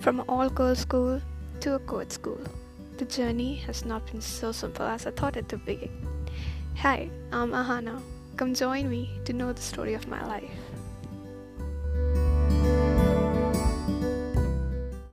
From an all girls school to a coed school, the journey has not been so simple as I thought it to be. Hi, I'm Ahana. Come join me to know the story of my life.